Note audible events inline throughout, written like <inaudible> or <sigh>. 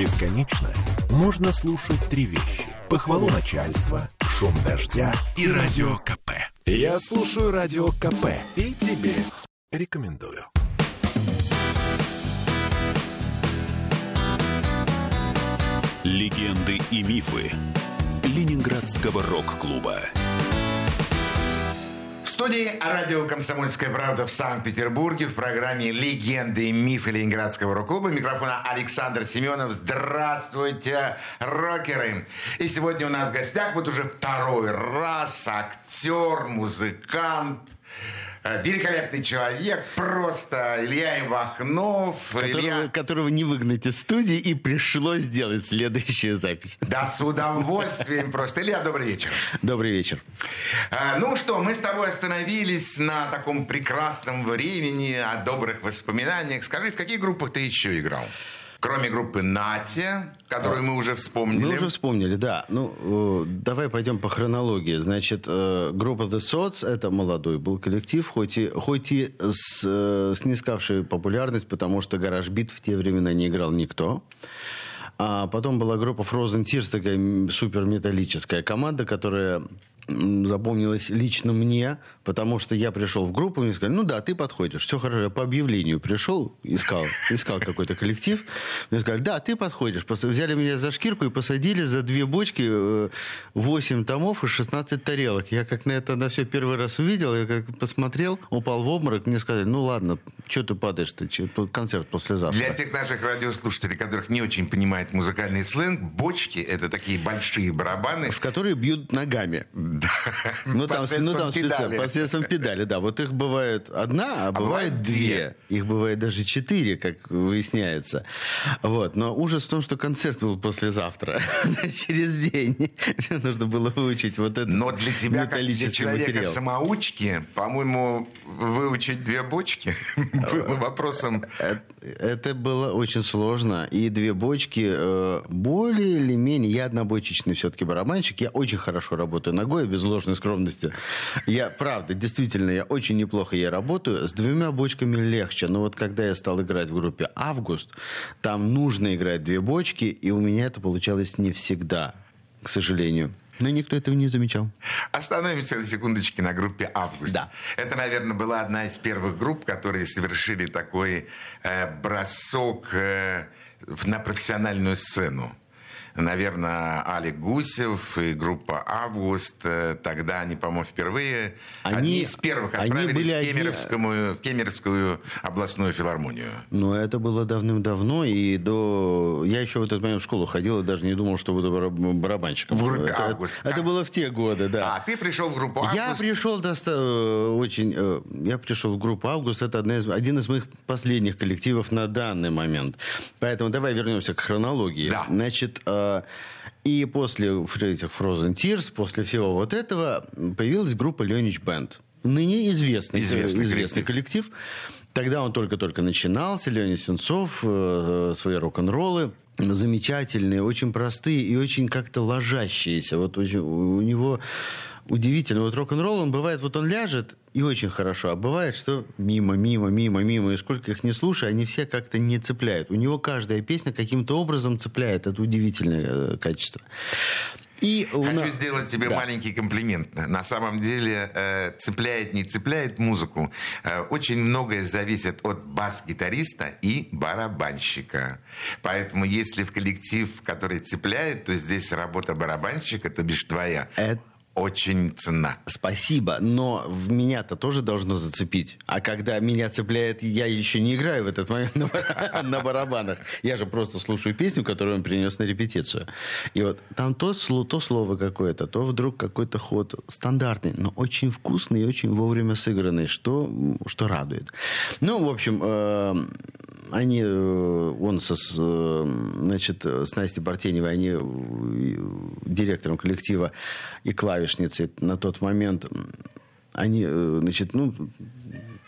Бесконечно можно слушать три вещи. Похвалу начальства, шум дождя и радио КП. Я слушаю радио КП и тебе рекомендую. Легенды и мифы Ленинградского рок-клуба. Студии радио «Комсомольская правда» в Санкт-Петербурге в программе «Легенды и мифы Ленинградского рок-клуба». Микрофона Александр Семенов. Здравствуйте, рокеры! И сегодня у нас в гостях вот уже второй раз актер, музыкант, великолепный человек, просто Илья Ивахнов. Которого, Илья... которого не выгнать из студии, и пришлось сделать следующую запись. Да, с удовольствием просто. Илья, добрый вечер. Добрый вечер. А, ну что, мы с тобой остановились на таком прекрасном времени, о добрых воспоминаниях. Скажи, в каких группах ты еще играл? Кроме группы «Натя», которую мы уже вспомнили. Мы уже вспомнили, да. Ну, э, давай пойдем по хронологии. Значит, э, группа The Sots, это молодой был коллектив, хоть и, хоть и с, э, снискавший популярность, потому что гараж бит в те времена не играл никто. А потом была группа Frozen Tears, такая супер-металлическая команда, которая запомнилось лично мне, потому что я пришел в группу, мне сказали, ну да, ты подходишь, все хорошо. Я по объявлению пришел, искал, искал какой-то коллектив. Мне сказали, да, ты подходишь. Взяли меня за шкирку и посадили за две бочки 8 э, томов и 16 тарелок. Я как на это на все первый раз увидел, я как посмотрел, упал в обморок, мне сказали, ну ладно, что ты падаешь, ты концерт послезавтра. Для тех наших радиослушателей, которых не очень понимают музыкальный сленг, бочки — это такие большие барабаны. В которые бьют ногами. Да. <laughs> Ну, там, ну, там педали. посредством педали, да. Вот их бывает одна, а, а бывает, бывает две. Их бывает даже четыре, как выясняется. Вот. Но ужас в том, что концерт был послезавтра, <laughs> через день. Нужно было выучить вот это Но для тебя, как для человека-самоучки, по-моему, выучить две бочки <laughs> было вопросом... Это было очень сложно. И две бочки э, более или менее... Я однобочечный все-таки барабанщик. Я очень хорошо работаю ногой, без ложной скромности. Я, правда, действительно, я очень неплохо я работаю. С двумя бочками легче. Но вот когда я стал играть в группе «Август», там нужно играть две бочки, и у меня это получалось не всегда, к сожалению. Но никто этого не замечал. Остановимся на секундочке на группе «Август». Да. Это, наверное, была одна из первых групп, которые совершили такой э, бросок э, на профессиональную сцену наверное, Алик Гусев и группа «Август». Э, тогда они, по-моему, впервые, они, одни из первых отправились они были в, Кемеровскую, в Кемеровскую областную филармонию. Ну, это было давным-давно, и до... Я еще в этот момент в школу ходил и даже не думал, что буду барабанщиком. В группе это, «Август». Это, это было в те годы, да. А ты пришел в группу «Август»? Я пришел доста... Э, очень... Э, я пришел в группу «Август». Это одна из... один из моих последних коллективов на данный момент. Поэтому давай вернемся к хронологии. Да. Значит, и после этих Frozen Tears, после всего вот этого, появилась группа Ленич Бенд. Ныне известный, известный, известный коллектив. коллектив. Тогда он только-только начинался, Леонид Сенцов, э, свои рок-н-роллы замечательные, очень простые и очень как-то ложащиеся. Вот у него удивительно. Вот рок-н-ролл, он бывает, вот он ляжет, и очень хорошо. А бывает, что мимо, мимо, мимо, мимо, и сколько их не слушай, они все как-то не цепляют. У него каждая песня каким-то образом цепляет. Это удивительное э, качество. И Хочу нас... сделать тебе да. маленький комплимент. На самом деле, э, цепляет, не цепляет музыку. Э, очень многое зависит от бас-гитариста и барабанщика. Поэтому, если в коллектив, который цепляет, то здесь работа барабанщика, то бишь твоя. Это очень ценна. Спасибо, но в меня-то тоже должно зацепить. А когда меня цепляет, я еще не играю в этот момент на <laughs> барабанах. Я же просто слушаю песню, которую он принес на репетицию. И вот там то, то слово какое-то, то вдруг какой-то ход стандартный, но очень вкусный и очень вовремя сыгранный, что, что радует. Ну, в общем, э, они, э, он со, значит, с Настей Бартеневой, они э, директором коллектива и клавишницей на тот момент, они, э, значит, ну,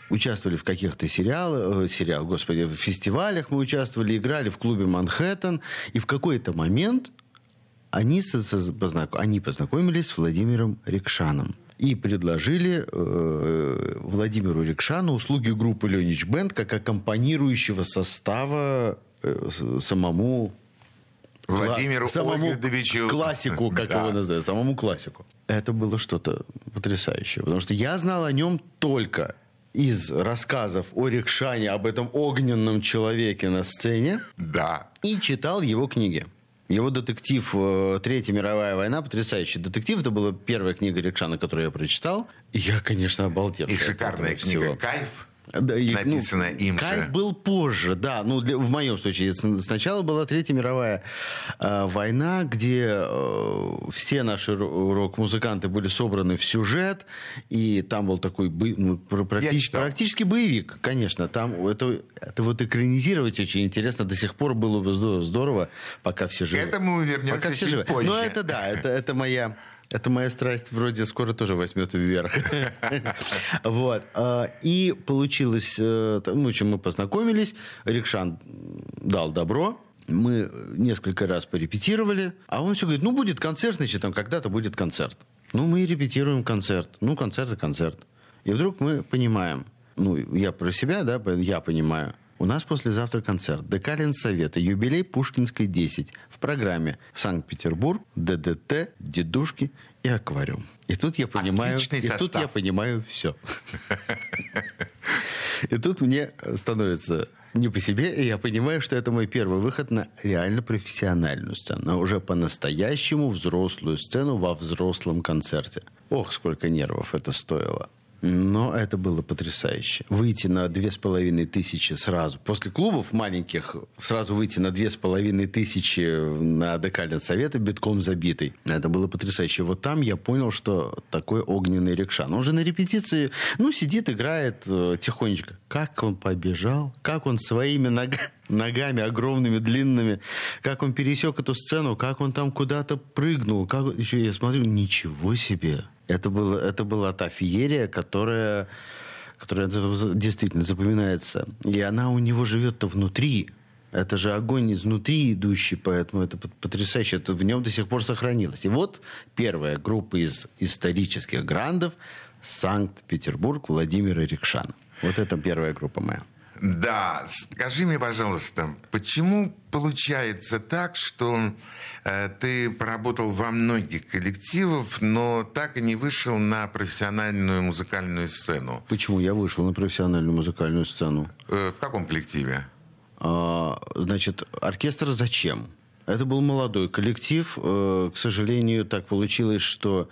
участвовали в каких-то сериалах, сериал, господи, в фестивалях мы участвовали, играли в клубе «Манхэттен», и в какой-то момент они, они познакомились с Владимиром Рикшаном и предложили э, Владимиру Рикшану услуги группы Ленич Бенд как аккомпанирующего состава э, самому Владимиру самому классику, как Да. его называют, самому классику. Это было что-то потрясающее, потому что я знал о нем только из рассказов о Рикшане, об этом огненном человеке на сцене, Да. и читал его книги. Его детектив э, «Третья мировая война» потрясающий детектив. Это была первая книга Рикшана, которую я прочитал. И я, конечно, обалдел. И шикарная книга всего. «Кайф». Да, и, ну, Написанная им же. Кайф был позже, да. Ну, для- в моем случае. Сначала была Третья мировая э, война, где э, все наши ро- рок-музыканты были собраны в сюжет, и там был такой бы- ну, пр- практически, практически боевик, конечно. Там это, это вот экранизировать очень интересно. До сих пор было бы здо- здорово, пока все живы. К этому мы вернемся Пока все живы. позже. Но это да, это, это моя... Это моя страсть вроде скоро тоже возьмет вверх. <laughs> Вот. А, И получилось... э, Ну, общем, мы познакомились. Рикшан дал добро. Мы несколько раз порепетировали. А он все говорит, ну, будет концерт, значит, там когда-то будет концерт. Ну, мы репетируем концерт. Ну, концерт и концерт. И вдруг мы понимаем, ну, я про себя, да, я понимаю, у нас послезавтра концерт. Декалин Совета. Юбилей Пушкинской 10. В программе Санкт-Петербург, ДДТ, Дедушки и Аквариум. И тут я понимаю... Отличный и тут состав. я понимаю все. И тут мне становится не по себе, и я понимаю, что это мой первый выход на реально профессиональную сцену, на уже по-настоящему взрослую сцену во взрослом концерте. Ох, сколько нервов это стоило. Но это было потрясающе. Выйти на две с половиной тысячи сразу. После клубов маленьких сразу выйти на две с половиной тысячи на Декалин Совета битком забитый. Это было потрясающе. Вот там я понял, что такой огненный рикшан. Он же на репетиции, ну, сидит, играет э, тихонечко. Как он побежал, как он своими нога- ногами огромными, длинными, как он пересек эту сцену, как он там куда-то прыгнул. Как... Еще я смотрю, ничего себе. Это, было, это была та феерия, которая, которая действительно запоминается. И она у него живет-то внутри. Это же огонь изнутри идущий, поэтому это пот- потрясающе. Это в нем до сих пор сохранилось. И вот первая группа из исторических грандов Санкт-Петербург Владимира Рикшана. Вот это первая группа моя. Да, скажи мне, пожалуйста, почему получается так, что э, ты поработал во многих коллективах, но так и не вышел на профессиональную музыкальную сцену? Почему я вышел на профессиональную музыкальную сцену? Э, в каком коллективе? А, значит, оркестр зачем? Это был молодой коллектив. Э, К сожалению, так получилось, что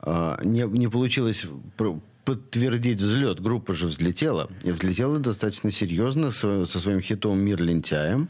а, не, не получилось подтвердить взлет. Группа же взлетела. И взлетела достаточно серьезно со, своим хитом «Мир лентяем».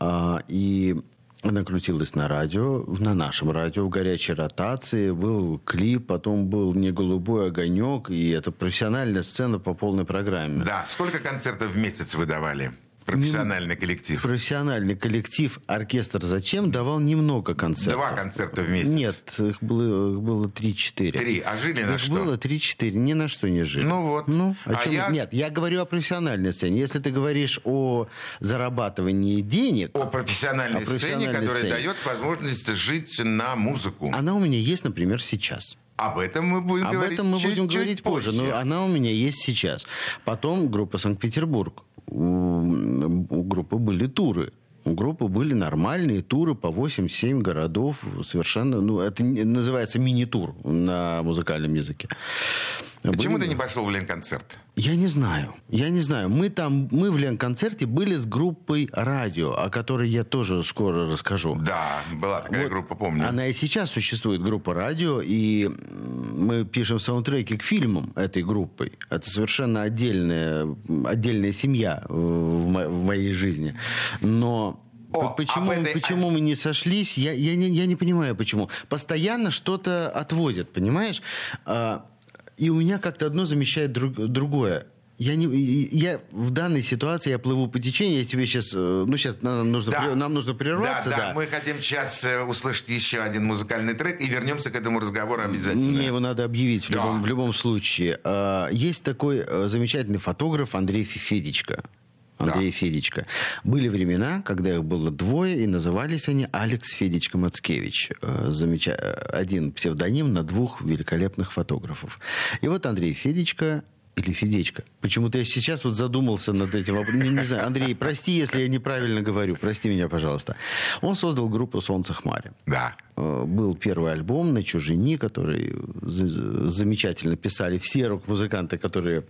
А, И она крутилась на радио, на нашем радио, в горячей ротации. Был клип, потом был «Не голубой огонек». И это профессиональная сцена по полной программе. Да, сколько концертов в месяц вы давали? Профессиональный коллектив. профессиональный коллектив «Оркестр зачем» давал немного концертов. Два концерта в месяц. Нет, их было, их было 3-4. Три. А жили на их что? было 3-4, ни на что не жили. Ну вот. Ну, о А чем- я- Нет, я говорю о профессиональной сцене. Если ты говоришь о зарабатывании денег, О профессиональной, О сцене, профессиональной которая сцене. дает возможность жить на музыку. она у меня есть, например, сейчас. Об этом мы будем Об говорить этом мы чуть- будем чуть говорить позже, но она у меня есть сейчас. Потом группа Санкт-Петербург. У, у группы были туры. У группы были нормальные туры по 8-7 городов. Совершенно, ну, это называется мини-тур на музыкальном языке. Почему Были- ты не пошел в Ленконцерт? Я не знаю. Я не знаю. Мы там, мы в Ленконцерте были с группой «Радио», о которой я тоже скоро расскажу. Да, была такая Вот группа, помню. Она и сейчас существует, группа радио, и мы пишем саундтреки к фильмам этой группой. Это совершенно отдельная, отдельная семья в, мо- в моей жизни. Но О, почему, этой- почему мы не сошлись, я, я, не, я не понимаю, почему. Постоянно что-то отводит, понимаешь? А, и у меня как-то одно замещает друг- другое. Я, не, я в данной ситуации я плыву по течению, я тебе сейчас, ну сейчас нам нужно, Да. при- нам нужно прерваться, да, да. да, мы хотим сейчас э, услышать еще один музыкальный трек и вернемся к этому разговору обязательно. Мне его надо объявить в Да. любом, в любом случае. А, Есть такой э, замечательный фотограф Андрей Фе- Андрей Федичка. Были времена, когда их было двое, и назывались они Алекс Федичка Мацкевич. Э, замеча- э, Один псевдоним на двух великолепных фотографов. И вот Андрей Федичка или Федечка? Почему-то я сейчас вот задумался над этим. Не, не знаю, Андрей, прости, если я неправильно говорю. Прости меня, пожалуйста. Он создал группу «Солнце хмари». Да. Э, был первый альбом «На чужине», который замечательно писали все рок-музыканты, которые,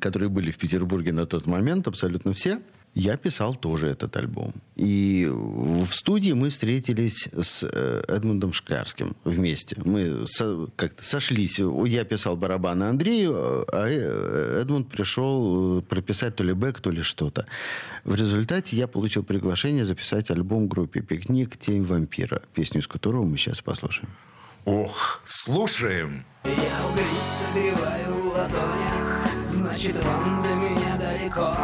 которые были в Петербурге на тот момент, абсолютно все. Я писал тоже этот альбом. И в студии мы встретились с э, Эдмундом Шклярским вместе. Мы со, как-то сошлись. Я писал барабаны Андрею, а э, Эдмунд пришел э, прописать то ли бэк, то ли что-то. В результате я получил приглашение записать альбом группе «Пикник. Тень вампира», песню из которого мы сейчас послушаем. Ох, слушаем. Я угли согреваю в ладонях, значит, вам до меня далеко.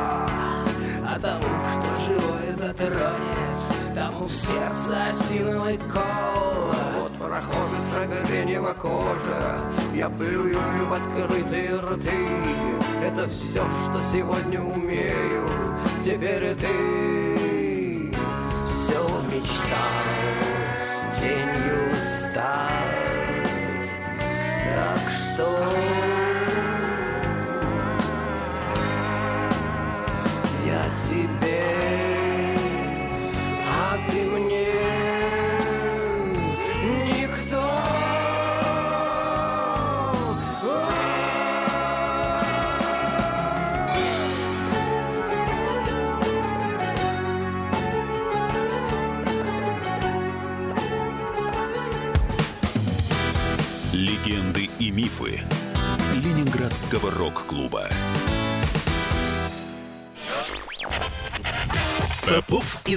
А тому, кто живой затронет, тому в сердце осиновый кол. Вот прохожих прогоренева кожа, я плюю в открытые рты. Это все, что сегодня умею, теперь и ты все мечтал, тенью стать.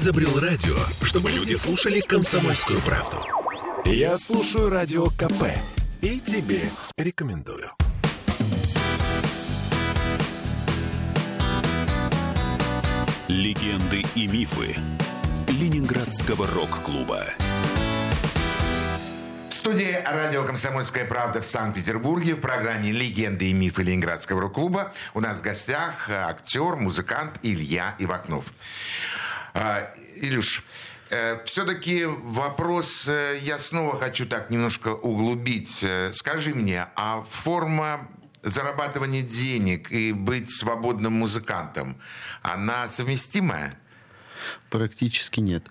Изобрел радио, чтобы люди слушали комсомольскую правду. Я слушаю радио КП и тебе рекомендую. Легенды и мифы Ленинградского рок-клуба студии радио «Комсомольская правда» в Санкт-Петербурге в программе «Легенды и мифы Ленинградского рок-клуба» у нас в гостях актер, музыкант Илья Ивакнов. А, Илюш, э, все-таки вопрос э, я снова хочу так немножко углубить. Э, скажи мне, а форма зарабатывания денег и быть свободным музыкантом, она совместимая? Практически нет.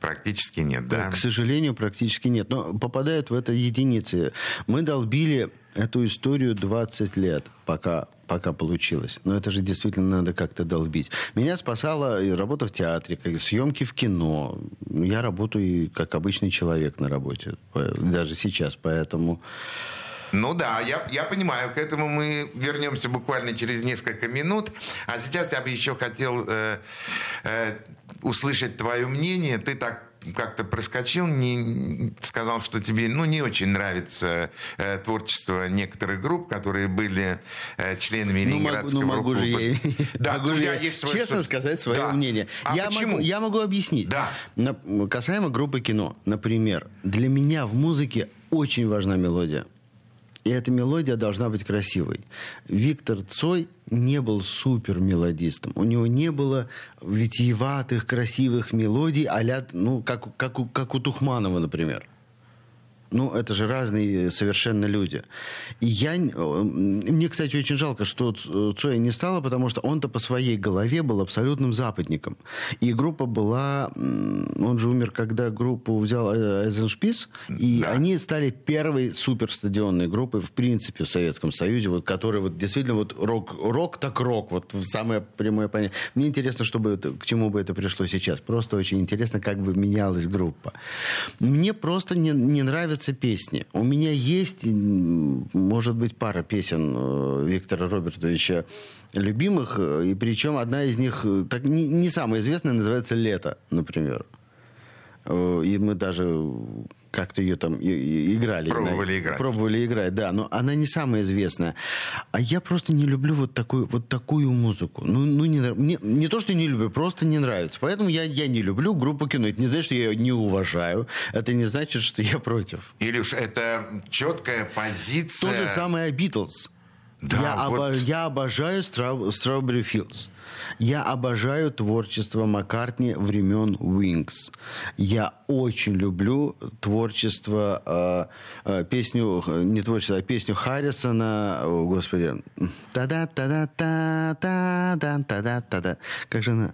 Практически нет, да? К сожалению, практически нет. Но попадают в это единицы. Мы долбили эту историю 20 лет, пока, пока получилось. Но это же действительно надо как-то долбить. Меня спасала работа в театре, съемки в кино. Я работаю как обычный человек на работе. Даже сейчас, поэтому... Ну да, я, я понимаю, к этому мы вернемся буквально через несколько минут. А сейчас я бы еще хотел э, э, услышать твое мнение. Ты так как-то проскочил, не, сказал, что тебе ну, не очень нравится э, творчество некоторых групп, которые были э, членами ну, Ленинградского ну, могу же я, да, могу же я есть свой, честно свой... сказать свое да. мнение. А я, почему? Могу, я могу объяснить. Да. На, касаемо группы кино, например, для меня в музыке очень важна мелодия. И эта мелодия должна быть красивой. Виктор Цой не был супер мелодистом. У него не было витиеватых, красивых мелодий, а ну, как, как, как у Тухманова, например. Ну, это же разные совершенно люди. И я... Мне, кстати, очень жалко, что Цоя не стало, потому что он-то по своей голове был абсолютным западником. И группа была... Он же умер, когда группу взял Айзеншпис, и да. они стали первой суперстадионной группой, в принципе, в Советском Союзе, вот, который вот действительно вот рок, рок так рок, вот самое прямое понятие. Мне интересно, чтобы это, к чему бы это пришло сейчас. Просто очень интересно, как бы менялась группа. Мне просто не, не нравится нравятся песни. У меня есть, может быть, пара песен э, Виктора Робертовича любимых, э, и причем одна из них, э, так, не, не самая известная, называется «Лето», например. И мы даже как-то ее там играли. Пробовали на, играть. Пробовали играть, да. Но она не самая известная. А я просто не люблю вот такую, вот такую музыку. Ну, ну не, не, не то, что не люблю, просто не нравится. Поэтому я, я не люблю группу кино. Это не значит, что я ее не уважаю. Это не значит, что я против. Илюш, это четкая позиция... То же самое Битлз. Да, я, вот. обо- я обожаю Straw- Strawberry Fields. Я обожаю творчество Маккартни времен Wings. Я очень люблю творчество, э, э, песню, не творчество, а песню Харрисона, о, господи, та-да, та-да, та та та та та Как же она?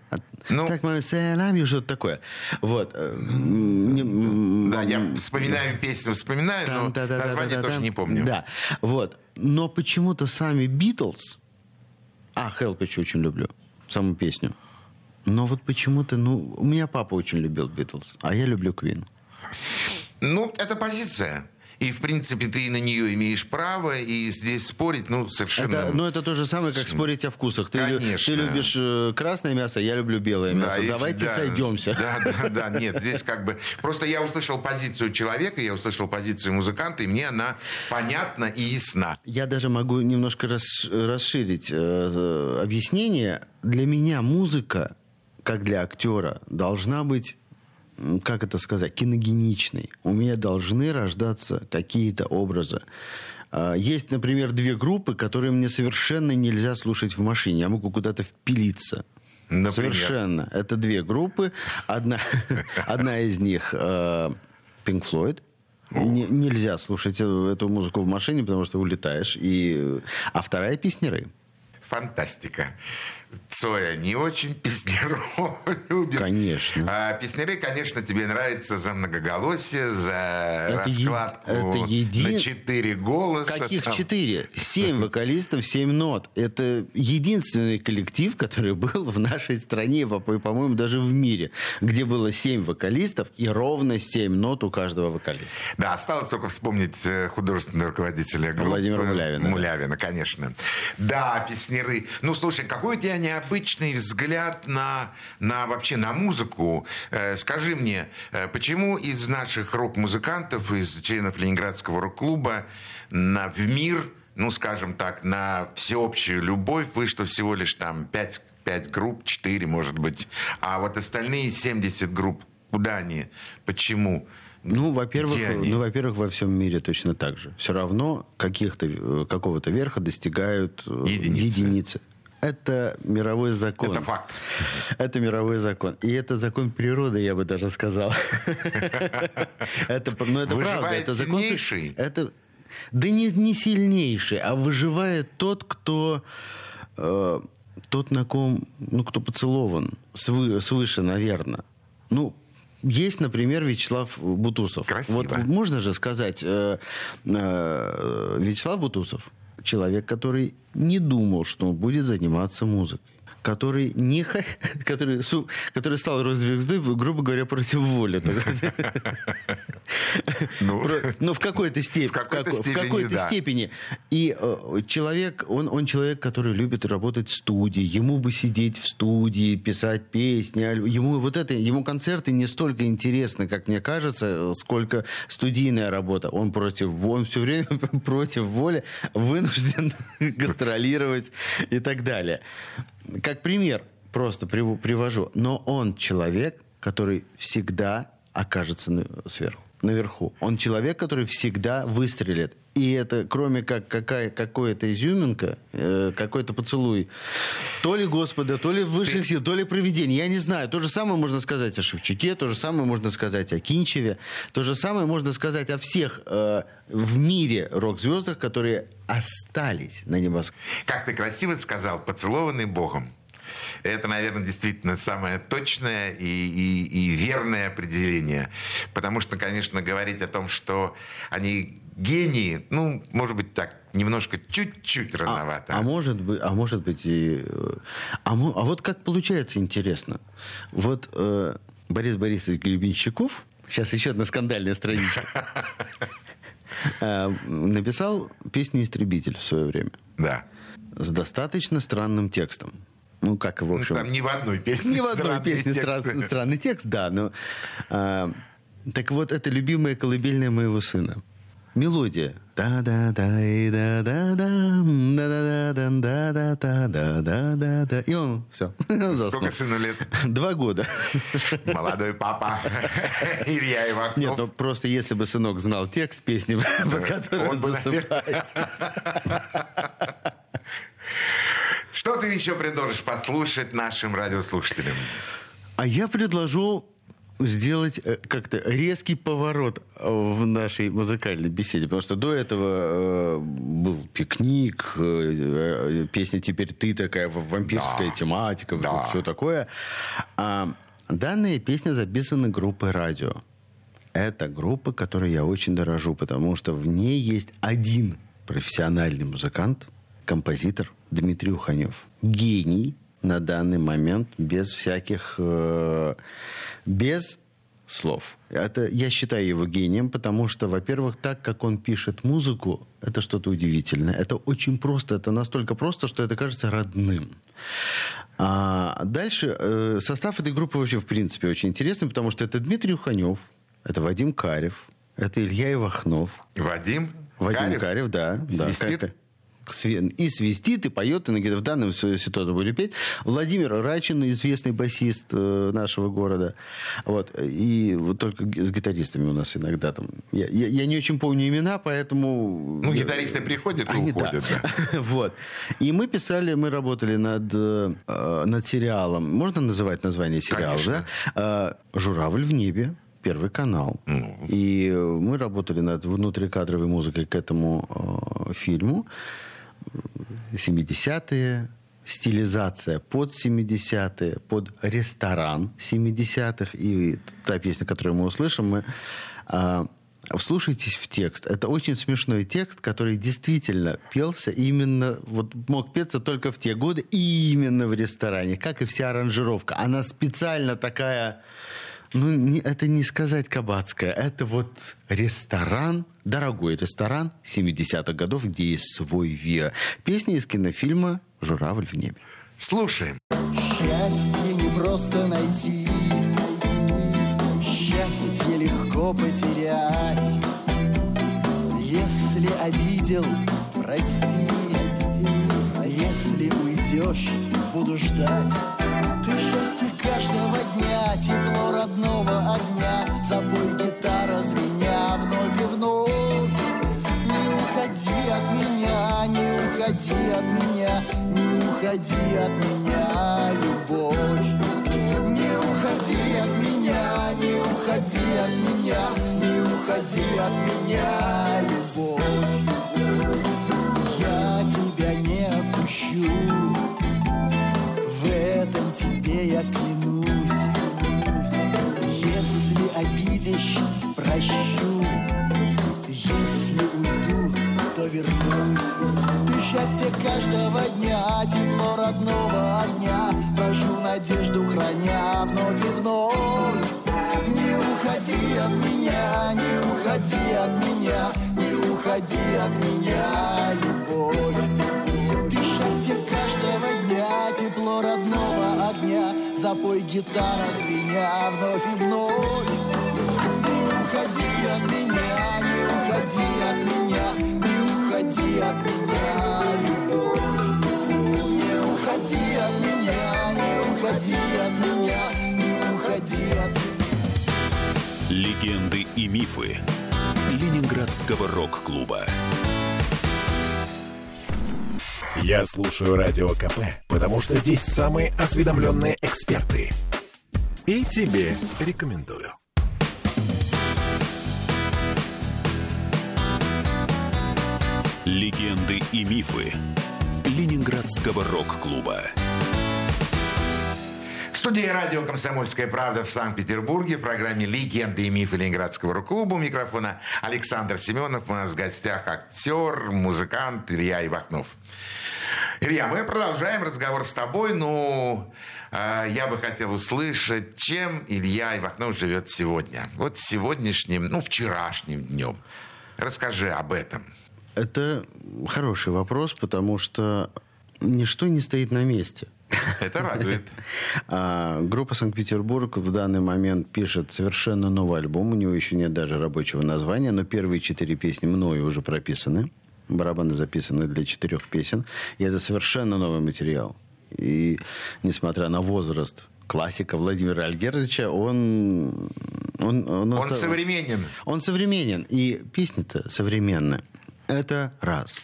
Ну. так, мама, say что-то такое. Вот. э, Да, я вспоминаю песню, вспоминаю, но название тоже не помню. Да, вот. Но почему-то сами Битлз... А, Help еще очень люблю. Саму песню. Но вот почему-то, ну, у меня папа очень любил Битлз, а я люблю Квин. Ну, это позиция. И, в принципе, ты на нее имеешь право, и здесь спорить, ну, совершенно... Это, ну, это то же самое, как спорить о вкусах. Ты, лю- Конечно. ты любишь э, красное мясо, я люблю белое мясо. и- Давайте да, сойдемся. Да, да, <laughs> да, нет, здесь как бы... Просто я услышал позицию человека, я услышал позицию музыканта, и мне она понятна и ясна. Я даже могу немножко расш- расширить э, э, объяснение. Для меня музыка, как для актера, должна быть, как это сказать, киногеничной. У меня должны рождаться какие-то образы. А, Есть, например, две группы, которые мне совершенно нельзя слушать в машине. Я могу куда-то впилиться. Например? Совершенно. Это две группы. Одна, <laughs> одна из них э, Pink Floyd. Не- нельзя слушать э- эту музыку в машине, потому что улетаешь. И, э, а вторая песнеры. Фантастика. Цоя не очень, Песнеров любит. Конечно. А Песнеры, конечно, тебе нравится за многоголосие, за Это е- раскладку это един- на четыре голоса. Каких там. четыре? Семь вокалистов, семь нот. Это единственный коллектив, который был в нашей стране, по- по-моему, даже в мире, где было семь вокалистов и ровно семь нот у каждого вокалиста. Да, осталось только вспомнить э, художественного руководителя группы. Владимира Мулявина, да. Мулявина, конечно. Да, песнеры. Ну, слушай, какой у тебя необычный взгляд на, на вообще на музыку. Э, скажи мне, э, почему из наших рок-музыкантов, из членов Ленинградского рок-клуба на, в мир, ну, скажем так, на всеобщую любовь вышло всего лишь там 5, 5 групп, 4, может быть, а вот остальные 70 групп, куда они, почему? Ну, во-первых, ну, во-первых, во всем мире точно так же. Все равно каких-то, э, какого-то верха достигают Единицы. единицы. Это мировой закон. Это факт. Это мировой закон. И это закон природы, я бы даже сказал. <laughs> Это, ну, это правда. Это закон... сильнейший? Это, да не, не сильнейший, а выживает тот, кто... э, тот, на ком... Ну, кто поцелован. Свы- свыше, наверное. Ну, есть, например, Вячеслав Бутусов. Красиво. Вот можно же сказать, э, э, Вячеслав Бутусов человек, который не думал, что он будет заниматься музыкой. Который, не, <laughs> который, су- который стал рок-звездой, грубо говоря, против воли. <laughs> <laughs> Ну. Про- Ну, в какой-то степени. В какой-то како- степени. И э, человек, он, человек, который любит работать в студии. Ему бы сидеть в студии, писать песни. Ему вот это, ему концерты не столько интересны, как мне кажется, сколько студийная работа. Он против, он все время против воли, вынужден гастролировать и так далее. Как пример просто привожу. Но он человек, который всегда окажется сверху, наверху. Он человек, который всегда выстрелит. И это, кроме как какая, какая-то изюминка, э, какой-то поцелуй, то ли Господа, то ли высших сил, то ли провидения, я не знаю. То же самое можно сказать о Шевчуке, то же самое можно сказать о Кинчеве, то же самое можно сказать о всех э, в мире рок-звездах, которые остались на небосклоне. Как ты красиво сказал, поцелованный Богом. Это, наверное, действительно самое точное и, и- и верное определение. Потому что, конечно, говорить о том, что они гении, ну, может быть, так, немножко чуть-чуть рановато. А может быть, а может быть и... э, А, мо- а вот как получается интересно. Вот э, Борис Борисович Гребенщиков, сейчас еще одна скандальная страничка, <laughs> э, написал песню «Истребитель» в свое время Да. с достаточно странным текстом. Ну, как, в Ну, общем... там ни в одной песне Ни в одной песне тексты. стра- странный текст, да. Но, а, так вот, это любимая колыбельная моего сына. Мелодия. да да да и да да да да да да да да да да да да да И он все. <laughs> Сколько сыну лет? Два года. Молодой папа <laughs> Илья Иванов. Нет, ну просто если бы сынок знал текст песни, <laughs> под которую Он засыпает. Что ты еще предложишь послушать нашим радиослушателям? А я предложу сделать э, как-то резкий поворот э, в нашей музыкальной беседе, потому что до этого э, был пикник, э, э, песня «Теперь ты» такая вампирская Да. тематика, Да. все такое. А данная песня записана группой «Радио». Это группа, которой я очень дорожу, потому что в ней есть один профессиональный музыкант, композитор Дмитрий Уханев. Гений на данный момент, без всяких... э, без слов. Это, я считаю его гением, потому что, во-первых, так как он пишет музыку, это что-то удивительное. Это очень просто. Это настолько просто, что это кажется родным. А дальше э, состав этой группы вообще, в принципе, очень интересный, потому что это Дмитрий Уханев, это Вадим Карев, это Илья Ивахнов, Вадим? Вадим Карев, да. да, Свистит? Как- И свистит, и поет, и на- в данной с- ситуации будет петь. Владимир Рачин, известный басист э, нашего города. Вот. И вот только с гитаристами у нас иногда там... Я, я- я не очень помню имена, поэтому... Ну, гитаристы приходят и Они, да. уходят. да. <laughs> Вот. И мы писали, мы работали над, э, э, над сериалом. Можно называть название сериала, Конечно. да? Э, «Журавль в небе». Первый канал. Ну. И э, мы работали над внутрикадровой музыкой к этому э, фильму. 70-е, стилизация под 70-е, под ресторан 70-х. И та песня, которую мы услышим, мы... а, Вслушайтесь в текст. Это очень смешной текст, который действительно пелся именно, вот мог петься только в те годы, и именно в ресторане, как и вся аранжировка. Она специально такая, ну, не- это не сказать кабацкая, это вот ресторан, дорогой ресторан 70-х годов, где есть свой ВИА. Песня из кинофильма «Журавль в небе». Слушаем. Счастье не просто найти, счастье легко потерять. Если обидел, прости, если уйдешь, буду ждать. Ты счастье каждого дня, тепло родного огня, забой гитара звеня от меня, не уходи от меня, не уходи от меня, любовь. Не уходи от меня, не уходи от меня, не уходи от меня, любовь. Я тебя не отпущу, в этом тебе я клянусь. Если обидишь, каждого дня, тепло родного огня. Прошу надежду, храня вновь и вновь. Не уходи от меня, не уходи от меня, не уходи от меня, любовь. Ты счастье каждого дня, тепло родного огня. Запой гитара звеня вновь и вновь. Не уходи от меня, не уходи от меня, уходи от меня, любовь. Не уходи от меня, не уходи от меня, не уходи от меня. Легенды и мифы Ленинградского рок-клуба. Я слушаю Радио КП, потому что здесь самые осведомленные эксперты. И тебе рекомендую. Легенды и мифы Ленинградского рок-клуба. В студии радио «Комсомольская правда» в Санкт-Петербурге в программе «Легенды и мифы Ленинградского рок-клуба». Микрофона Александр Семенов. У нас в гостях актер, музыкант Илья Ивахнов. Илья, мы продолжаем разговор с тобой. Ну, э, я бы хотел услышать, чем Илья Ивахнов живет сегодня. Вот сегодняшним, ну, вчерашним днем. Расскажи об этом. Это хороший вопрос, потому что ничто не стоит на месте. Это радует. <laughs> А, группа Санкт-Петербург в данный момент пишет совершенно новый альбом. У него еще нет даже рабочего названия, но первые четыре песни мною уже прописаны. Барабаны записаны для четырех песен. И это совершенно новый материал. И несмотря на возраст классика Владимира Альгердовича, он... Он, он, Он современен. он современен. И песни-то современные. Это раз.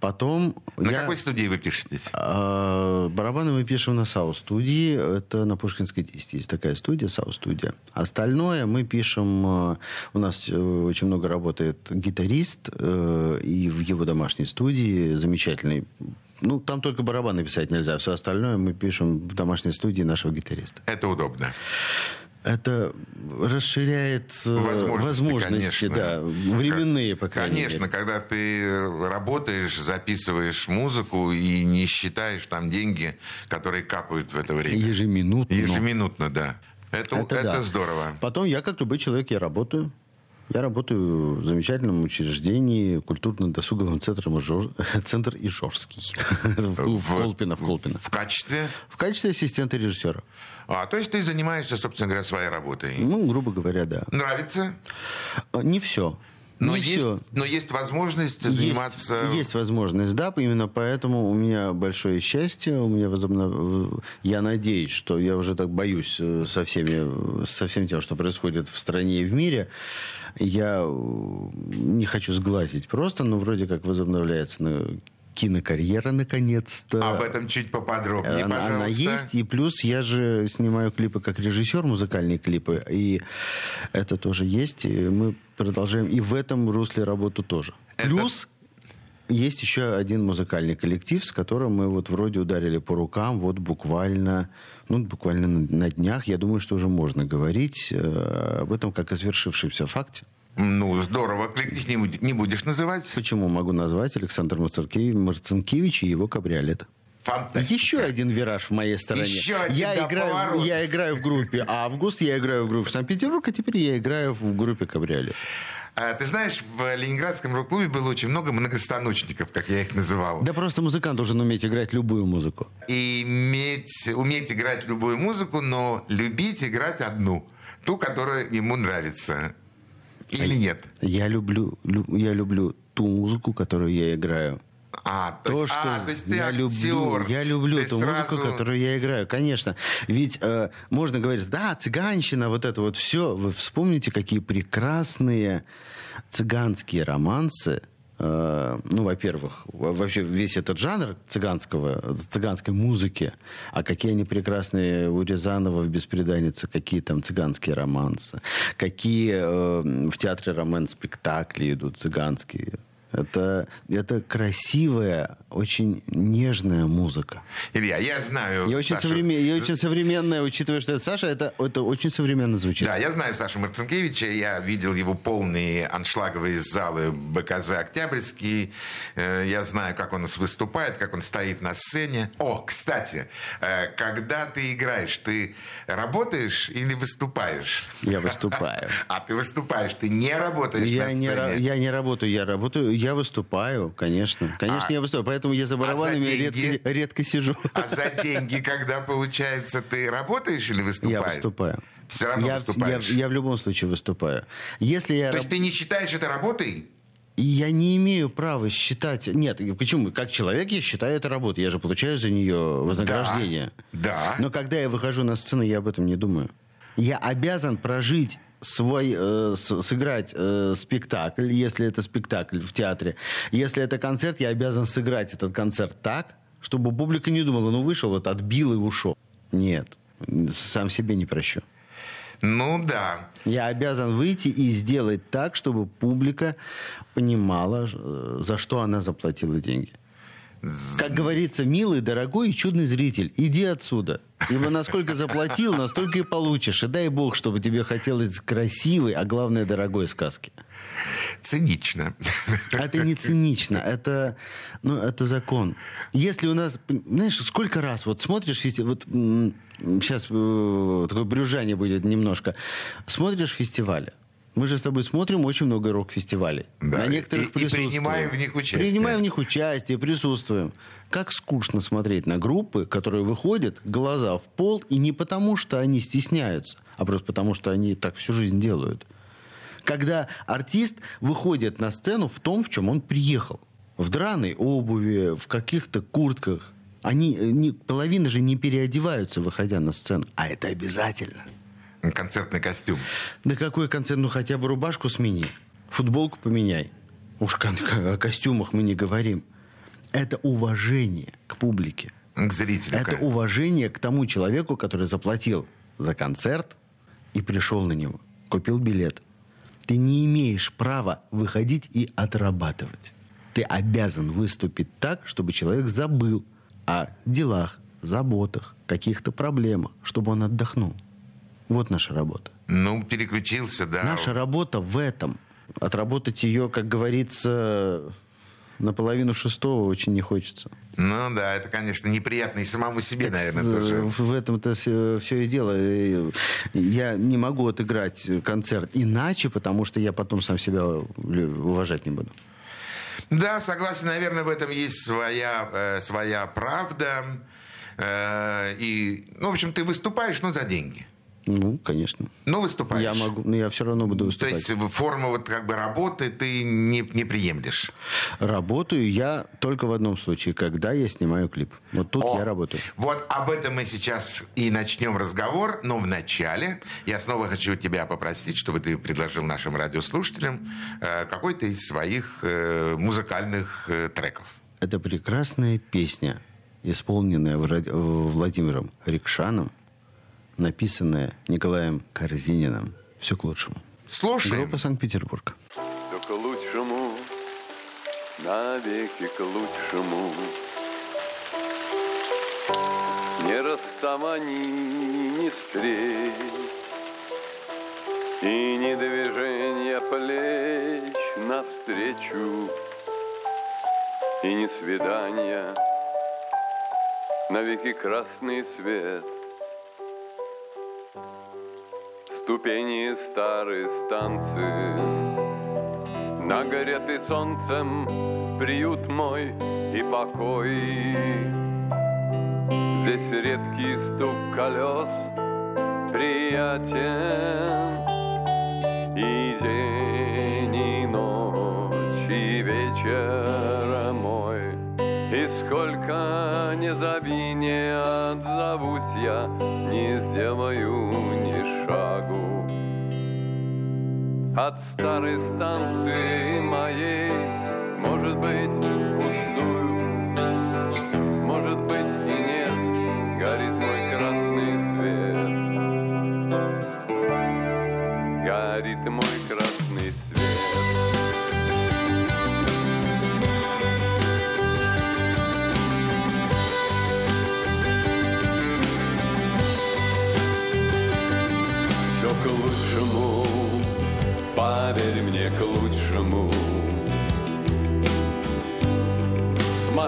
Потом На я- какой студии вы пишетесь? А, Барабаны мы пишем на САУ-студии. Это на Пушкинской 10 есть такая студия, САУ-студия. Остальное мы пишем... э, У нас э, очень много работает гитарист, э, и в его домашней студии замечательный. Ну, там только барабаны писать нельзя. Все остальное мы пишем в домашней студии нашего гитариста. Это удобно. Это расширяет э, Возможности, возможности, конечно. да, временные, по крайней Конечно, мере. когда ты работаешь, записываешь музыку и не считаешь там деньги, которые капают в это время. Ежеминутно. Ежеминутно, да. Это, это, да. здорово. Потом я, как любой человек, я работаю. Я работаю в замечательном учреждении культурно-досуговом центре Мажор... <laughs> центр Ижорский. <laughs> В в Колпино, в Колпино. В качестве... В качестве ассистента режиссера. А, то есть ты занимаешься, собственно говоря, своей работой. Ну, грубо говоря, да. Нравится? А, Не все. Но, Не есть, все. но есть возможность заниматься... Есть, есть возможность, да, именно поэтому у меня большое счастье, у меня возобнов... я надеюсь, что я уже так боюсь э, со всеми, со всем тем, что происходит в стране и в мире, я э, не хочу сглазить просто, но вроде как возобновляется ну, кинокарьера наконец-то. Об этом чуть поподробнее, Она, пожалуйста. она есть, и плюс я же снимаю клипы как режиссер, музыкальные клипы, и это тоже есть, и мы продолжаем и в этом русле работу тоже. Это- Плюс есть еще один музыкальный коллектив, с которым мы вот вроде ударили по рукам, вот буквально, ну, буквально на, днях, я думаю, что уже можно говорить э, об этом как о свершившемся факте. Ну, здорово. Кликнешь, не, буд- не будешь называть. Почему могу назвать Александр Марцинкевич, Марцинкевич и его кабриолет? Фантастика. Еще один вираж в моей стороне. Еще один, я, да, играю, поворот. я играю в группе Август, я играю в группе Санкт-Петербург, а теперь я играю в группе Кабриолет. А, Ты знаешь, в Ленинградском рок-клубе было очень много многостаночников, как я их называл. Да просто музыкант должен уметь играть любую музыку. И иметь, уметь играть любую музыку, но любить играть одну. Ту, которая ему нравится. Или нет? Я люблю, лю- я люблю ту музыку, которую я играю. А, то, То, есть, что а, то есть ты я актер. люблю, я люблю Ты ту сразу- музыку, которую я играю, конечно. Ведь э, можно говорить, да, цыганщина, вот это вот все. Вы вспомните, какие прекрасные цыганские романсы. э, ну, во-первых, во- вообще весь этот жанр цыганского, цыганской музыки, а какие они прекрасные у Рязанова в «Беспреданнице», какие там цыганские романсы, какие э, в театре роман спектакли идут цыганские. Это, это красивая, очень нежная музыка. Илья, я знаю И очень, Сашу- современ- и очень современная, учитывая, что это Саша, это, это очень современно звучит. Да, я знаю Сашу Марцинкевича, я видел его полные аншлаговые залы БКЗ «Октябрьский», Э, я знаю, как он у нас выступает, как он стоит на сцене. О, кстати, э, когда ты играешь, ты работаешь или выступаешь? Я выступаю. <laughs> А ты выступаешь, ты не работаешь на Я не, сцене? ра- я не работаю, я работаю, я выступаю, конечно. Конечно, А- я выступаю, поэтому я за барабанами деньги? редко, редко сижу. А за деньги, когда получается, ты работаешь или Я выступаешь? выступаю. Все равно я, выступаешь. Я, я в любом случае выступаю. Если я То раб- есть ты не считаешь это работой? И я не имею права считать... Нет, почему? Как человек я считаю это работой. Я же получаю за нее вознаграждение. Да. Но когда я выхожу на сцену, я об этом не думаю. Я обязан прожить свой, э, с- сыграть э, спектакль, если это спектакль в театре. Если это концерт, я обязан сыграть этот концерт так, чтобы публика не думала, ну вышел, вот отбил и ушел. Нет, сам себе не прощу. Ну да. Я обязан выйти и сделать так, чтобы публика понимала, э, за что она заплатила деньги. Как говорится, милый, дорогой и чудный зритель, иди отсюда. Ибо насколько заплатил, настолько и получишь. И дай бог, чтобы тебе хотелось красивой, а главное, дорогой сказки. Цинично. Это не цинично, это, ну, это закон. Если у нас, знаешь, сколько раз вот смотришь, вот сейчас такое брюжание будет немножко, смотришь фестивали. Мы же с тобой смотрим очень много рок-фестивалей. Да, На некоторых и- и присутствуем. принимаем в них участие. Принимаем в них участие, присутствуем. Как скучно смотреть на группы, которые выходят, глаза в пол, и не потому, что они стесняются, а просто потому, что они так всю жизнь делают когда артист выходит на сцену в том, в чем он приехал. В драной обуви, в каких-то куртках. Они, э, не, половина же не переодеваются, выходя на сцену. А это обязательно. Концертный костюм. Да какой концерт? Ну хотя бы рубашку смени. Футболку поменяй. Уж о костюмах мы не говорим. Это уважение к публике. К зрителю. Это конечно. уважение к тому человеку, который заплатил за концерт и пришел на него, купил билет. Ты не имеешь права выходить и отрабатывать. Ты обязан выступить так, чтобы человек забыл о делах, заботах, каких-то проблемах, чтобы он отдохнул. Вот наша работа. Ну, переключился, да. Наша работа в этом. Отработать ее, как говорится, наполовину шестого очень не хочется. Ну да, это, конечно, неприятно и самому себе, наверное, С- тоже. В этом-то все, и дело. Я не могу отыграть концерт иначе, потому что я потом сам себя уважать не буду. Да, согласен, наверное, в этом есть своя, э, своя правда. Э, и, ну, в общем, ты выступаешь, но за деньги. Ну, конечно. Ну, выступаешь. Я могу, но я все равно буду То выступать. есть форму вот как бы работы ты не, не приемлешь. Работаю я только в одном случае, когда я снимаю клип. Вот тут О, я работаю. Вот об этом мы сейчас и начнем разговор. Но вначале я снова хочу тебя попросить, чтобы ты предложил нашим радиослушателям э, какой-то из своих э, музыкальных э, треков. Это прекрасная песня, исполненная Владимиром Рикшаном, написанная Николаем Корзининым. Все к лучшему. Слушаем. Группа Санкт-Петербург. Все к лучшему, навеки к лучшему. Ни расставаний, ни встреч, И ни движения плеч навстречу, И ни свидания, навеки красный свет. Ступени старой станции Нагретый солнцем приют мой и покой. Здесь редкий стук колес приятен. И день, и ночь, и вечер мой. И сколько не зови, не отзовусь я, не сделаю От старой станции моей, может быть,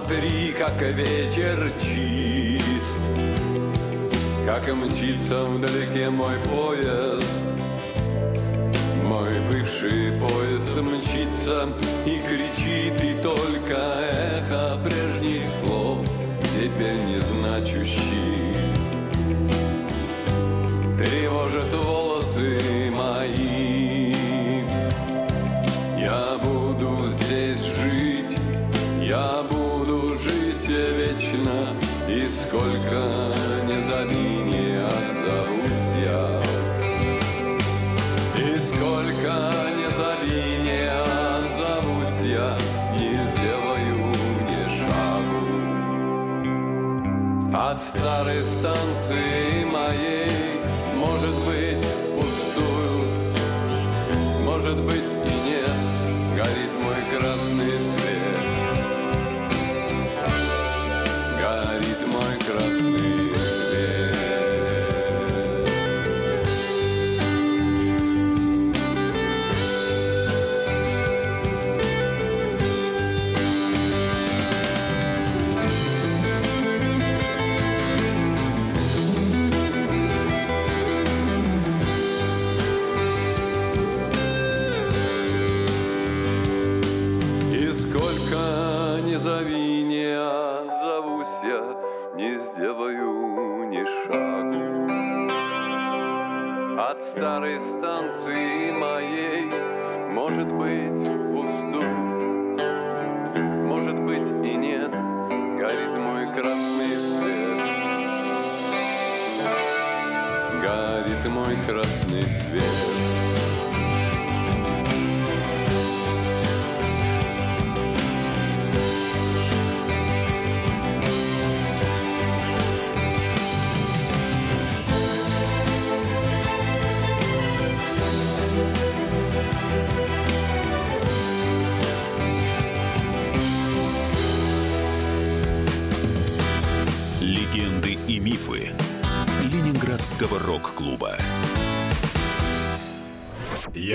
Смотри, как ветер чист, как мчится вдалеке мой поезд. Мой бывший поезд мчится и кричит, и только эхо прежних слов теперь не значущих тревожат волосы сколько не зови, не отзовусь я. И сколько не зови, не отзовусь я, не сделаю ни шагу. От старой станции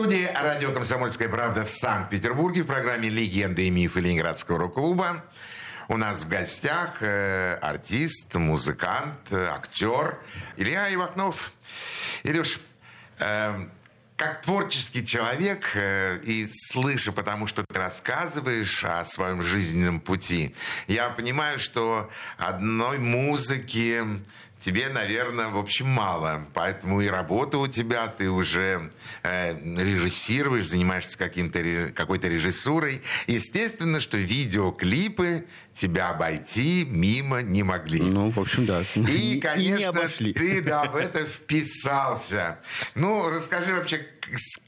Студии радио «Комсомольская правда» в Санкт-Петербурге в программе «Легенды и мифы Ленинградского рок-клуба». У нас в гостях э, артист, музыкант, актер Илья Ивахнов. Илюш, э, как творческий человек э, и слыша, потому что ты рассказываешь о своем жизненном пути, я понимаю, что одной музыки тебе, наверное, в общем, мало. Поэтому и работа у тебя, ты уже э, режиссируешь, занимаешься каким-то, какой-то режиссурой. Естественно, что видеоклипы тебя обойти мимо не могли. Ну, в общем, да. И, <laughs> не конечно, обошли. ты, да, в <laughs> это вписался. Ну, расскажи вообще,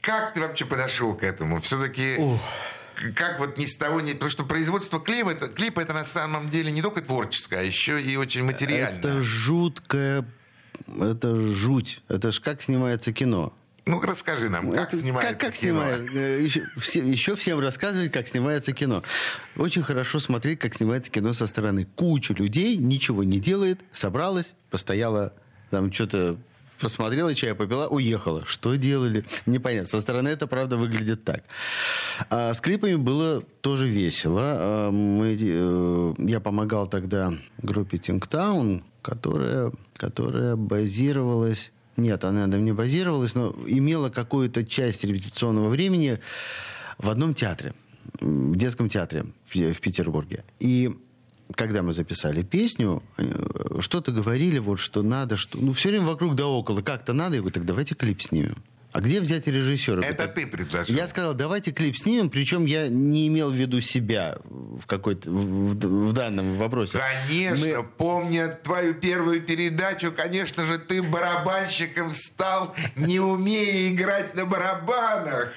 как ты вообще подошел к этому? Все-таки... Как вот ни с того, ни... Потому что производство клипа это, клипа это на самом деле не только творческое, а еще и очень материальное. Это жуткая... Это жуть. Это ж как снимается кино. Ну, расскажи нам, как снимается как, как кино? снимает- э, Еще, все- еще всем рассказывать, как снимается кино. Очень хорошо смотреть, как снимается кино со стороны. Куча людей ничего не делает, собралась, постояла, там что-то посмотрела, чай попила, уехала. Что делали? Непонятно. Со стороны это, правда, выглядит так. А с клипами было тоже весело. А Мы, э, я помогал тогда группе Тингтаун, которая, которая базировалась... Нет, она не базировалась, но имела какую-то часть репетиционного времени в одном театре, в детском театре в Петербурге. И когда мы записали песню, э, что-то говорили, вот что надо, что... Ну, все время вокруг да около. Как-то надо. Я говорю, так давайте клип снимем. А где взять режиссера? Это ты предложил. Я сказал, давайте клип снимем, причем я не имел в виду себя в какой-то в, в- в данном вопросе. Конечно, Мы- помня твою первую передачу, конечно же, ты барабанщиком стал, не умея играть на барабанах.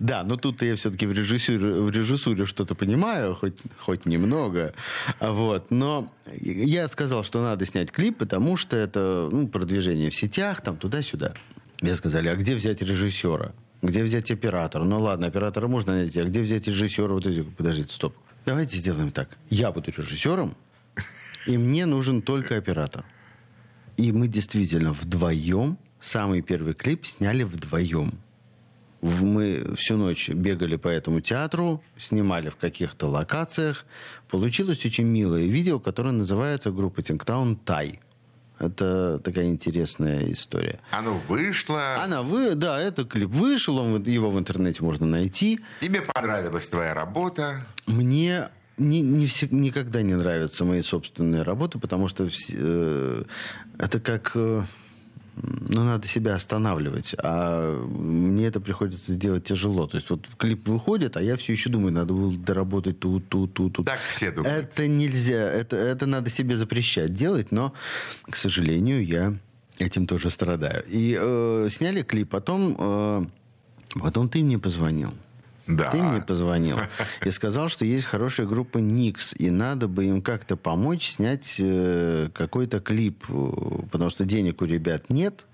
Да, но тут я все-таки в режиссуре, в режиссуре что-то понимаю, хоть, хоть немного. Вот. Но я сказал, что надо снять клип, потому что это ну, продвижение в сетях, там туда-сюда. Мне сказали, а где взять режиссера? Где взять оператора? Ну ладно, оператора можно найти, а где взять режиссера? Вот эти... Подождите, стоп. Давайте сделаем так. Я буду режиссером, и мне нужен только оператор. И мы действительно вдвоем самый первый клип сняли вдвоем. Мы всю ночь бегали по этому театру, снимали в каких-то локациях. Получилось очень милое видео, которое называется группа Тингтаун «Тай». Это такая интересная история. Оно вышло. Она, вы, да, это клип вышел, он, его в интернете можно найти. Тебе понравилась твоя работа. Мне не, не всег- никогда не нравятся мои собственные работы, потому что э, это как... э, ну, надо себя останавливать. А мне это приходится сделать тяжело. То есть вот клип выходит, а я все еще думаю, надо было доработать тут, тут, тут, тут. Так все думают. Это нельзя. Это, это надо себе запрещать делать, но, к сожалению, я этим тоже страдаю. И э, сняли клип, потом, э, потом ты мне позвонил. Да. Ты мне позвонил <laughs> и сказал, что есть хорошая группа Никс, и надо бы им как-то помочь снять э, какой-то клип, потому что денег у ребят нет.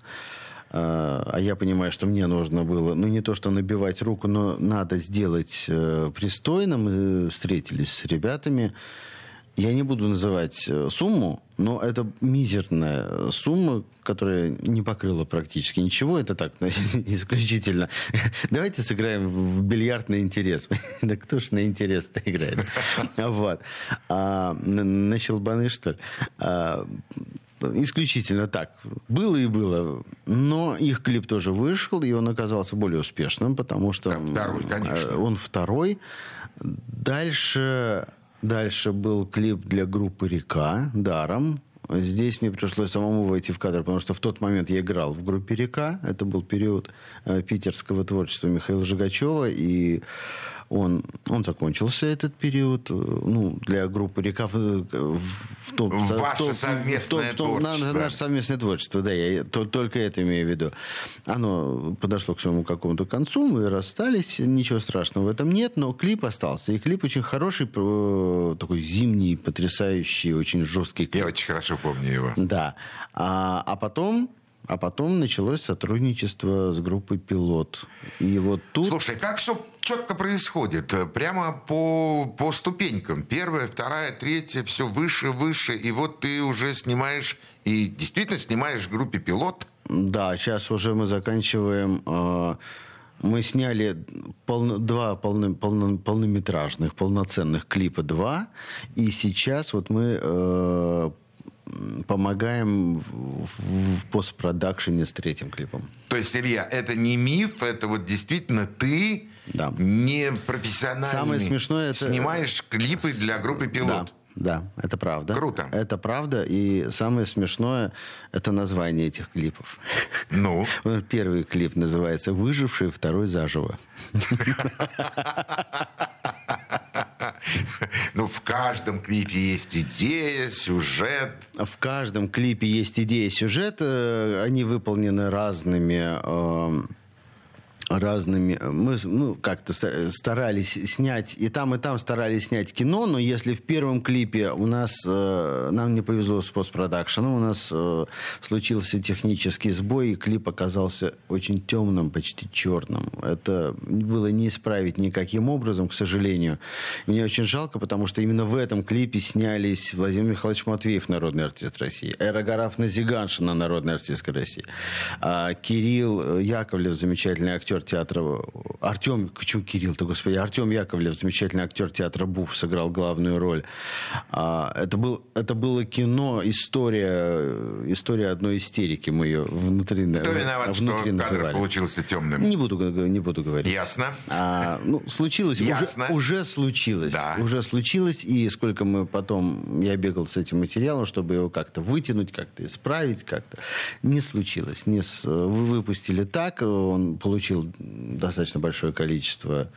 Э, А я понимаю, что мне нужно было, ну не то что набивать руку, но надо сделать э, пристойно. Мы встретились с ребятами. Я не буду называть э, сумму, но это мизерная э, сумма, которая не покрыла практически ничего. Это так, <laughs> исключительно. Давайте сыграем в бильярд на интерес. <laughs> Да кто ж на интерес-то играет? <laughs> Вот. А, на щелбаны, что ли? А, Исключительно так. Было и было. Но их клип тоже вышел, и он оказался более успешным, потому что... Да, второй, конечно. э, Он второй. Дальше, дальше был клип для группы «Река» «Даром». Здесь мне пришлось самому войти в кадр, потому что в тот момент я играл в группе «Река». Это был период э, питерского творчества Михаила Жигачева. И Он, он закончился этот период. э, Ну, для группы «Река» в, в, в том... Ваше в том- совместное в том- на- творчество. наше совместное творчество, да, я то- только это имею в виду. Оно подошло к своему какому-то концу, мы расстались, ничего страшного в этом нет, но клип остался. И клип очень хороший, такой зимний, потрясающий, очень жесткий клип. Я очень хорошо помню его. Да. А, а потом... А потом началось сотрудничество с группой «Пилот». И вот тут... Слушай, как все четко происходит? Прямо по, по ступенькам. Первая, вторая, третья, все выше, выше. И вот ты уже снимаешь, и действительно снимаешь в группе «Пилот». Да, сейчас уже мы заканчиваем. э, Мы сняли полно- два полно- полно- полнометражных, полноценных клипа два. И сейчас вот мы э, помогаем в, постпродакшене с третьим клипом. То есть, Илья, это не миф, это вот действительно ты Да. не профессиональный. Самое смешное это- Снимаешь клипы для группы «Пилот». Да, да, это правда. Круто. Это правда. И самое смешное это название этих клипов. Ну, <laughs> Первый клип называется «Выживший», второй «Заживо». <laughs> <laughs> ну, в каждом клипе есть идея, сюжет. В каждом клипе есть идея, сюжет. э, Они выполнены разными... э, разными мы ну как-то ста- старались снять и там и там старались снять кино но если в первом клипе у нас э, нам не повезло с постпродакшеном у нас э, случился технический сбой и клип оказался очень темным почти черным. Это было не исправить никаким образом к сожалению. Мне очень жалко потому что именно в этом клипе снялись Владимир Михайлович Матвеев народный артист России Аэрогараф Назиганшина народная артистка России а, Кирилл Яковлев замечательный актер театра Артем почему Кирилл-то господи Артем Яковлев замечательный актер театра Буф сыграл главную роль А, это был это было кино история история одной истерики мы ее внутри Кто виноват, что внутри кадр называли. получился темным? Не буду, не буду говорить. Ясно. А, ну, случилось. уже- Ясно. Уже, случилось. Да. Уже случилось. И сколько мы потом... Я бегал с этим материалом, чтобы его как-то вытянуть, как-то исправить, как-то. Не случилось. Не с- вы выпустили так. Он получил достаточно большое количество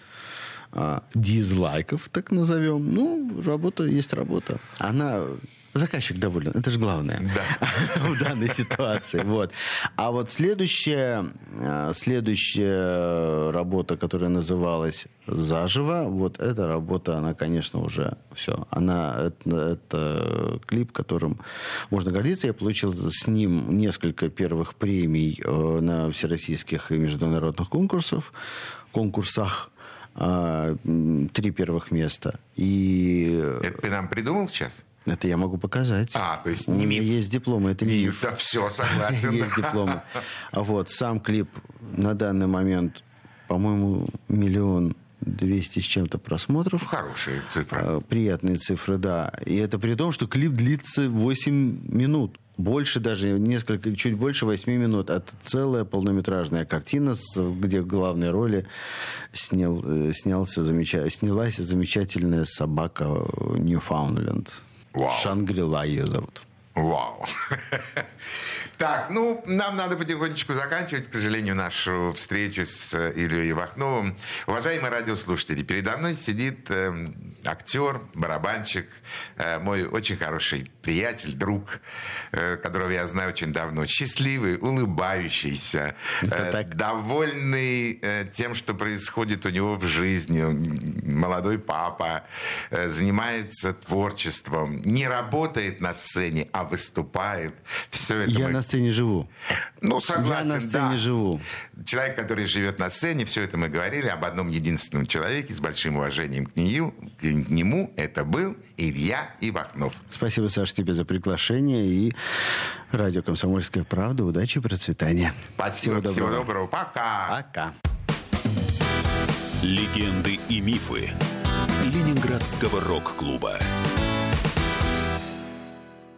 а, дизлайков, так назовем. Ну, работа есть работа. Она... Заказчик доволен. Это же главное <laughs> в данной ситуации. Вот. А вот следующая, э, следующая работа, которая называлась «Заживо», вот эта работа, она, конечно, уже все. Она, это, это клип, которым можно гордиться. Я получил с ним несколько первых премий э, на всероссийских и международных конкурсах. конкурсах м, три первых места. И Это ты нам придумал сейчас? Это я могу показать. А, то есть У не меня миф. есть дипломы, это не миф. Да все, согласен. <laughs> Есть дипломы. А вот сам клип на данный момент, по-моему, миллион двести с чем-то просмотров. Хорошая цифра. А, Приятные цифры, да. И это при том, что клип длится 8 минут. Больше даже, несколько, чуть больше 8 минут. Это целая полнометражная картина, где в главной роли снял, э, снялся, замеча- снялась замечательная собака э, Ньюфаундленд. Вау. Шангрила ее зовут. Вау. <laughs> Так, ну, нам надо потихонечку заканчивать, к сожалению, нашу встречу с Ильей Вахновым. Уважаемые радиослушатели, передо мной сидит эм, актер, барабанщик, э, мой очень хороший приятель, друг, э, которого я знаю очень давно. Счастливый, улыбающийся, э, довольный тем, что происходит у него в жизни. Молодой папа, занимается творчеством, не работает на сцене, а выступает. Все это Я мы- на сцене живу. Ну, согласен, Я на сцене да. живу. Человек, который живет на сцене, все это мы говорили об одном единственном человеке с большим уважением к нему. К нему это был Илья Ивахнов. Спасибо, Саша, тебе за приглашение. И радио «Комсомольская правда». Удачи и процветания. Спасибо, всего доброго. Пока. Пока. Легенды и мифы Ленинградского рок-клуба.